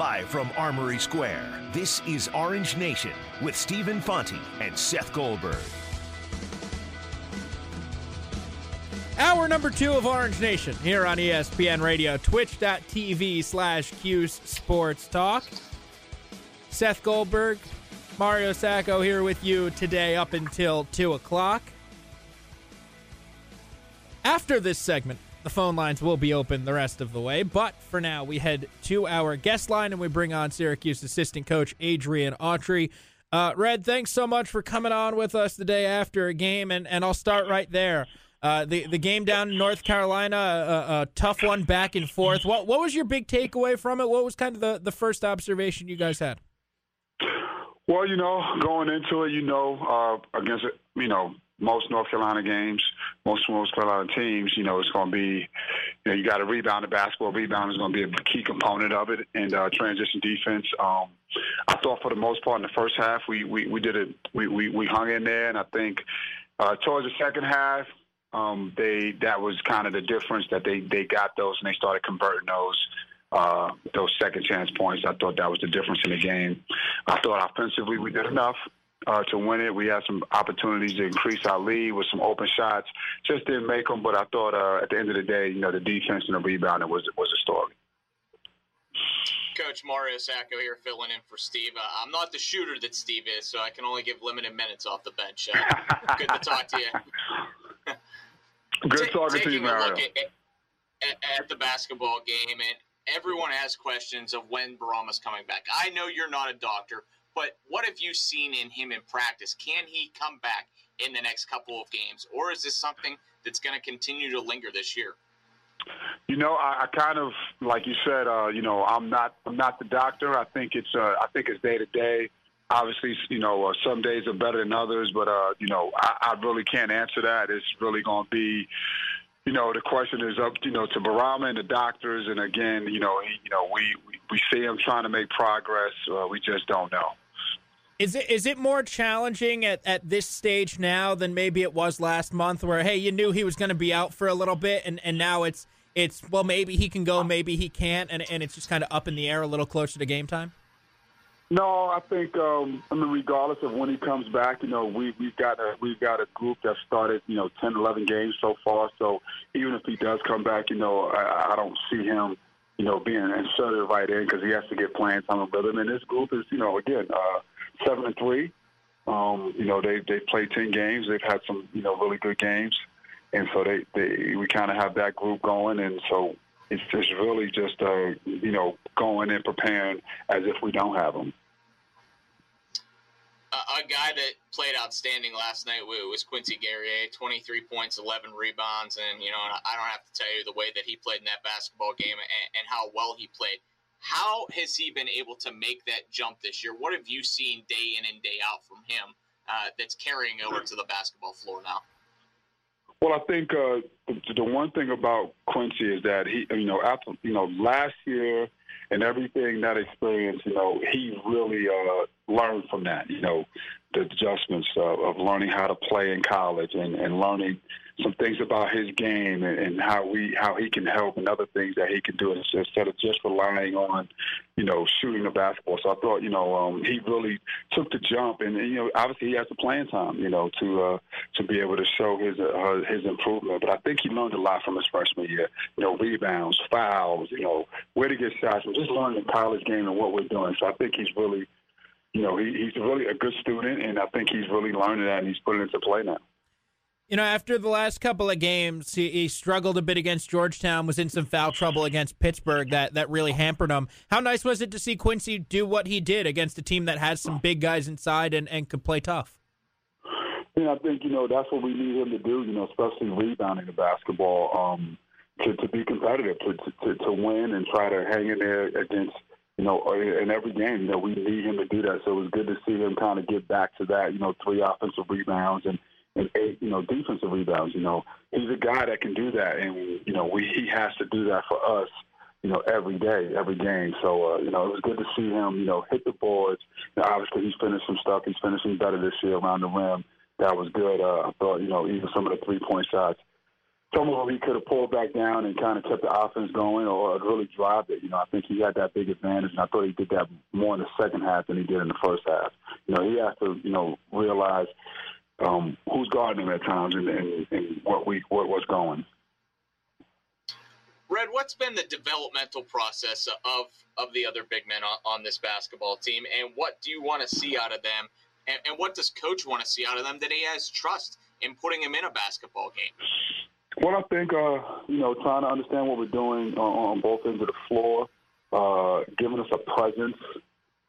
Live from Armory Square, this is Orange Nation with Steve Infanti and Seth Goldberg. Hour number two of Orange Nation here on ESPN Radio, twitch.tv slash Cuse Sports Talk. Seth Goldberg, Mario Sacco here with you today up until 2 o'clock. After this segment, the phone lines will be open the rest of the way, but for now, we head to our guest line and we bring on Syracuse assistant coach Adrian Autry. Uh, Red, thanks so much for coming on with us the day after a game, and, and I'll start right there. Uh, the the game down in North Carolina, a, a, tough one back and forth. What what was your big takeaway from it? What was kind of the, the first observation you guys had? Well, you know, going into it, you know, uh, against you know most North Carolina games, most North Carolina teams, you know, it's going to be, you know, you got to rebound the basketball. Rebound is going to be a key component of it, and uh, transition defense. Um, I thought for the most part in the first half, we we, we did it. We, we we hung in there, and I think uh, towards the second half, um, they that was kind of the difference that they they got those and they started converting those. Uh, those second chance points, I thought that was the difference in the game. I thought offensively we did enough uh, to win it. We had some opportunities to increase our lead with some open shots. Just didn't make them, but I thought uh, at the end of the day, you know, the defense and the rebounding was was a story. Coach Mario Sacco here filling in for Steve. Uh, I'm not the shooter that Steve is, so I can only give limited minutes off the bench. Uh, good to talk to you. good talking to you, Mario. At, at, the basketball game, and everyone has questions of when Bourama's coming back. I know you're not a doctor, but what have you seen in him in practice? Can he come back in the next couple of games, or is this something that's going to continue to linger this year? You know, I, I kind of like you said. Uh, you know, I'm not I'm not the doctor. I think it's uh, I think it's day to day. Obviously, you know, uh, some days are better than others, but uh, you know, I, I really can't answer that. It's really going to be you know, the question is up, you know, to Bourama and the doctors. And again, you know, he, you know, we, we, we see him trying to make progress. Uh, we just don't know. Is it is it more challenging at, at this stage now than maybe it was last month, where hey, you knew he was going to be out for a little bit, and, and now it's it's well maybe he can go, maybe he can't, and and it's just kind of up in the air a little closer to game time. No, I think um, I mean regardless of when he comes back, you know we we've got a we've got a group that started you know 10, 11 games so far. So even if he does come back, you know I, I don't see him you know being inserted right in because he has to get playing time with him. And this group is you know again. Uh, seven and three. Um, you know, they they played ten games. They've had some you know really good games, and so they they we kind of have that group going, and so it's just really just uh, you know going and preparing as if we don't have them. a guy that played outstanding last night was Quincy Guerrier, 23 points, 11 rebounds, and you know I don't have to tell you the way that he played in that basketball game and, and how well he played. How has he been able to make that jump this year? What have you seen day in and day out from him uh, that's carrying over to the basketball floor now? Well, I think uh, the, the one thing about Quincy is that he, you know, after you know last year and everything that experience, you know, he really uh, learned from that. You know, the adjustments of, of learning how to play in college and, and learning some things about his game and, and how we how he can help and other things that he can do instead of just relying on, you know, shooting the basketball. So I thought, you know, um, he really took the jump, and, and you know, obviously he has the playing time, you know, to uh, to be able to show his uh, his improvement. But I think he learned a lot from his freshman year. You know, rebounds, fouls, you know, where to get shots, and just learning the college game and what we're doing. So I think he's really you know, he, he's really a good student, and I think he's really learning that, and he's putting it into play now. You know, after the last couple of games, he, he, struggled a bit against Georgetown, was in some foul trouble against Pittsburgh that, that really hampered him. How nice was it to see Quincy do what he did against a team that has some big guys inside and, and could play tough? Yeah, I think, you know, that's what we need him to do, you know, especially rebounding the basketball, um, to, to be competitive, to, to, to win and try to hang in there against, you know, in every game. You know, we need him to do that. So it was good to see him kind of get back to that, you know, three offensive rebounds and – and eight, you know, defensive rebounds. You know, he's a guy that can do that, and you know, we he has to do that for us. You know, every day, every game. So, uh, you know, it was good to see him, you know, hit the boards. You know, obviously, he's finished some stuff. He's finishing better this year around the rim. That was good. Uh, thought, you know, even some of the three point shots some of them he could have pulled back down and kind of kept the offense going or really drive it. You know, I think he had that big advantage, and I thought he did that more in the second half than he did in the first half. You know, he has to, you know, realize um, who's guarding him at times and, and, and what we what was going. Red, what's been the developmental process of of the other big men on, on this basketball team, and what do you want to see out of them, and, and what does coach want to see out of them that he has trust in putting him in a basketball game? Well, I think uh, you know trying to understand what we're doing on, on both ends of the floor, uh, giving us a presence.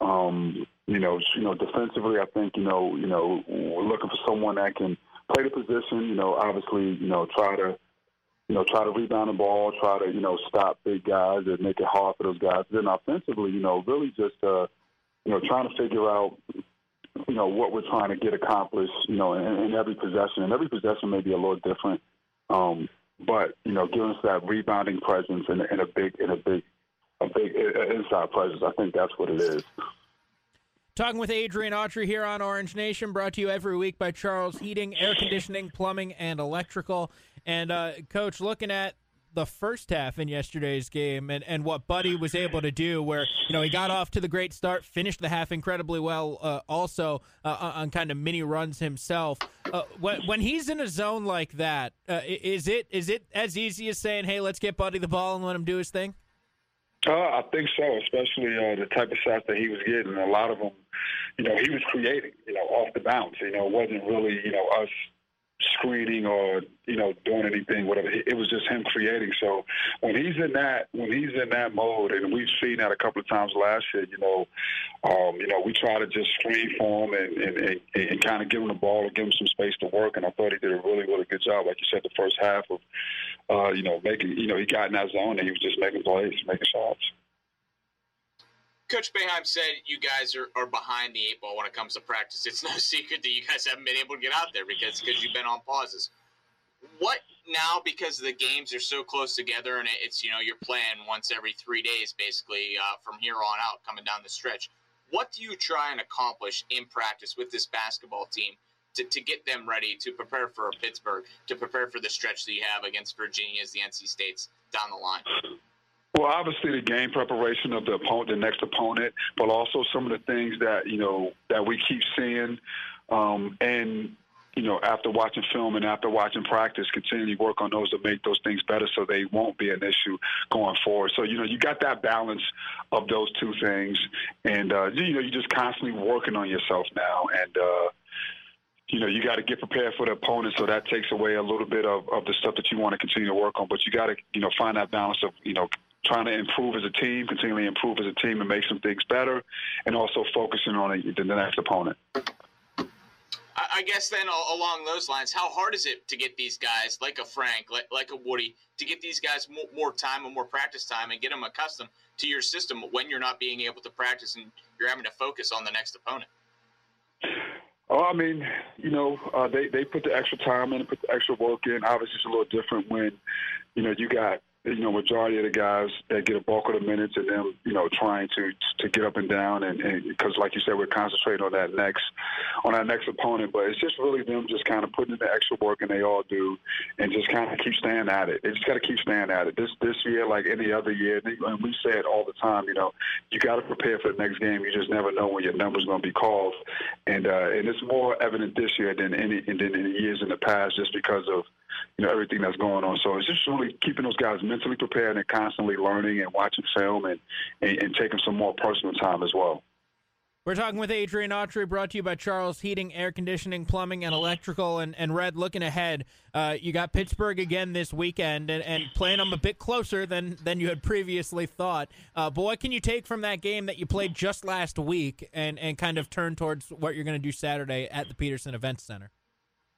Um, you know, you know, defensively, I think you know, you know, we're looking for someone that can play the position. You know, obviously, you know, try to you know, try to rebound the ball, try to, you know, stop big guys and make it hard for those guys. Then offensively, you know, really just, uh, you know, trying to figure out, you know, what we're trying to get accomplished, you know, in, in every possession. And every possession may be a little different. Um, but, you know, giving us that rebounding presence and, and a big, and a big, a big inside presence. I think that's what it is. Talking with Adrian Autry here on Orange Nation, brought to you every week by Charles Heating, Air Conditioning, Plumbing, and Electrical. And, uh, Coach, looking at the first half in yesterday's game and, and what Buddy was able to do, where, you know, he got off to the great start, finished the half incredibly well, uh, also uh, on kind of mini runs himself. Uh, when, when he's in a zone like that, uh, is it is it as easy as saying, hey, let's get Buddy the ball and let him do his thing? Uh, I think so, especially uh, the type of shots that he was getting. A lot of them, you know, he was creating, you know, off the bounce. You know, it wasn't really, you know, us screening or you know doing anything whatever. It was just him creating. So when he's in that when he's in that mode and we've seen that a couple of times last year you know um, you know we try to just screen for him and, and, and, and kind of give him the ball and give him some space to work and I thought he did a really really good job. Like you said the first half of uh, you know making you know he got in that zone and he was just making plays making shots Coach Boeheim said you guys are, are behind the eight ball when it comes to practice. It's no secret that you guys haven't been able to get out there because because you've been on pauses. What now because the games are so close together and it's you know you're playing once every three days basically uh, from here on out coming down the stretch. What do you try and accomplish in practice with this basketball team to, to get them ready to prepare for Pittsburgh, to prepare for the stretch that you have against Virginia as the NC States down the line? Well, obviously the game preparation of the opponent, the next opponent, but also some of the things that you know that we keep seeing, um, and you know after watching film and after watching practice, continually work on those to make those things better, so they won't be an issue going forward. So you know you got that balance of those two things, and uh, you know you're just constantly working on yourself now, and. Uh, you know, you got to get prepared for the opponent, so that takes away a little bit of, of the stuff that you want to continue to work on. But you got to, you know, find that balance of, you know, trying to improve as a team, continually improve as a team and make some things better, and also focusing on the next opponent. I guess then along those lines, how hard is it to get these guys like a Frank, like, like a Woody, to get these guys more, more time and more practice time and get them accustomed to your system when you're not being able to practice and you're having to focus on the next opponent? Oh, I mean, you know, uh, they they put the extra time in, put the extra work in. Obviously, it's a little different when, you know, you got you know, majority of the guys that get a bulk of the minutes and them, you know, trying to to get up and down and because, like you said, we're concentrating on that next on our next opponent. But it's just really them just kind of putting in the extra work, and they all do, and just kind of keep staying at it. They just got to keep staying at it. This this year, like any other year, and we say it all the time. You know, you got to prepare for the next game. You just never know when your number's going to be called, and uh, and it's more evident this year than any than in years in the past, just because of you know everything that's going on. So it's just really keeping those guys mentally prepared and constantly learning and watching film and, and, and taking some more personal time as well. We're talking with Adrian Autry, brought to you by Charles Heating, Air Conditioning, Plumbing, and Electrical. And, and Red, looking ahead, uh, you got Pittsburgh again this weekend and, and playing them a bit closer than, than you had previously thought. Uh, but what can you take from that game that you played just last week and, and kind of turn towards what you're going to do Saturday at the Petersen Events Center?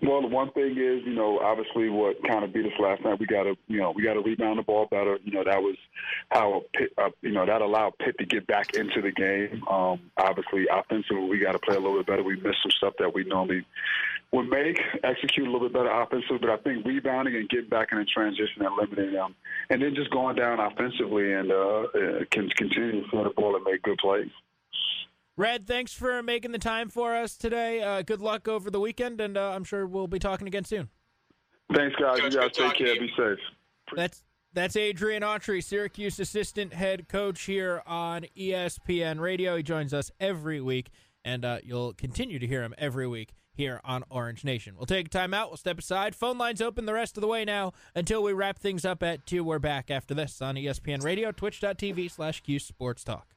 Well, the one thing is, you know, obviously what kind of beat us last night, we got to, you know, we got to rebound the ball better. You know, that was how, Pitt, uh, you know, that allowed Pitt to get back into the game. Um, obviously, offensively, we got to play a little bit better. We missed some stuff that we normally would make, execute a little bit better offensively. But I think rebounding and getting back in the transition and limiting them, and then just going down offensively and uh, uh can continue to throw the ball and make good plays. Red, thanks for making the time for us today. Uh, good luck over the weekend, and uh, I'm sure we'll be talking again soon. Thanks, guys. Coach, you guys take care. Be safe. That's that's Adrian Autry, Syracuse assistant head coach here on ESPN Radio. He joins us every week, and uh, you'll continue to hear him every week here on Orange Nation. We'll take a time out. We'll step aside. Phone lines open the rest of the way now until we wrap things up at 2. We're back after this on ESPN Radio, twitch.tv slash Cuse Sports Talk.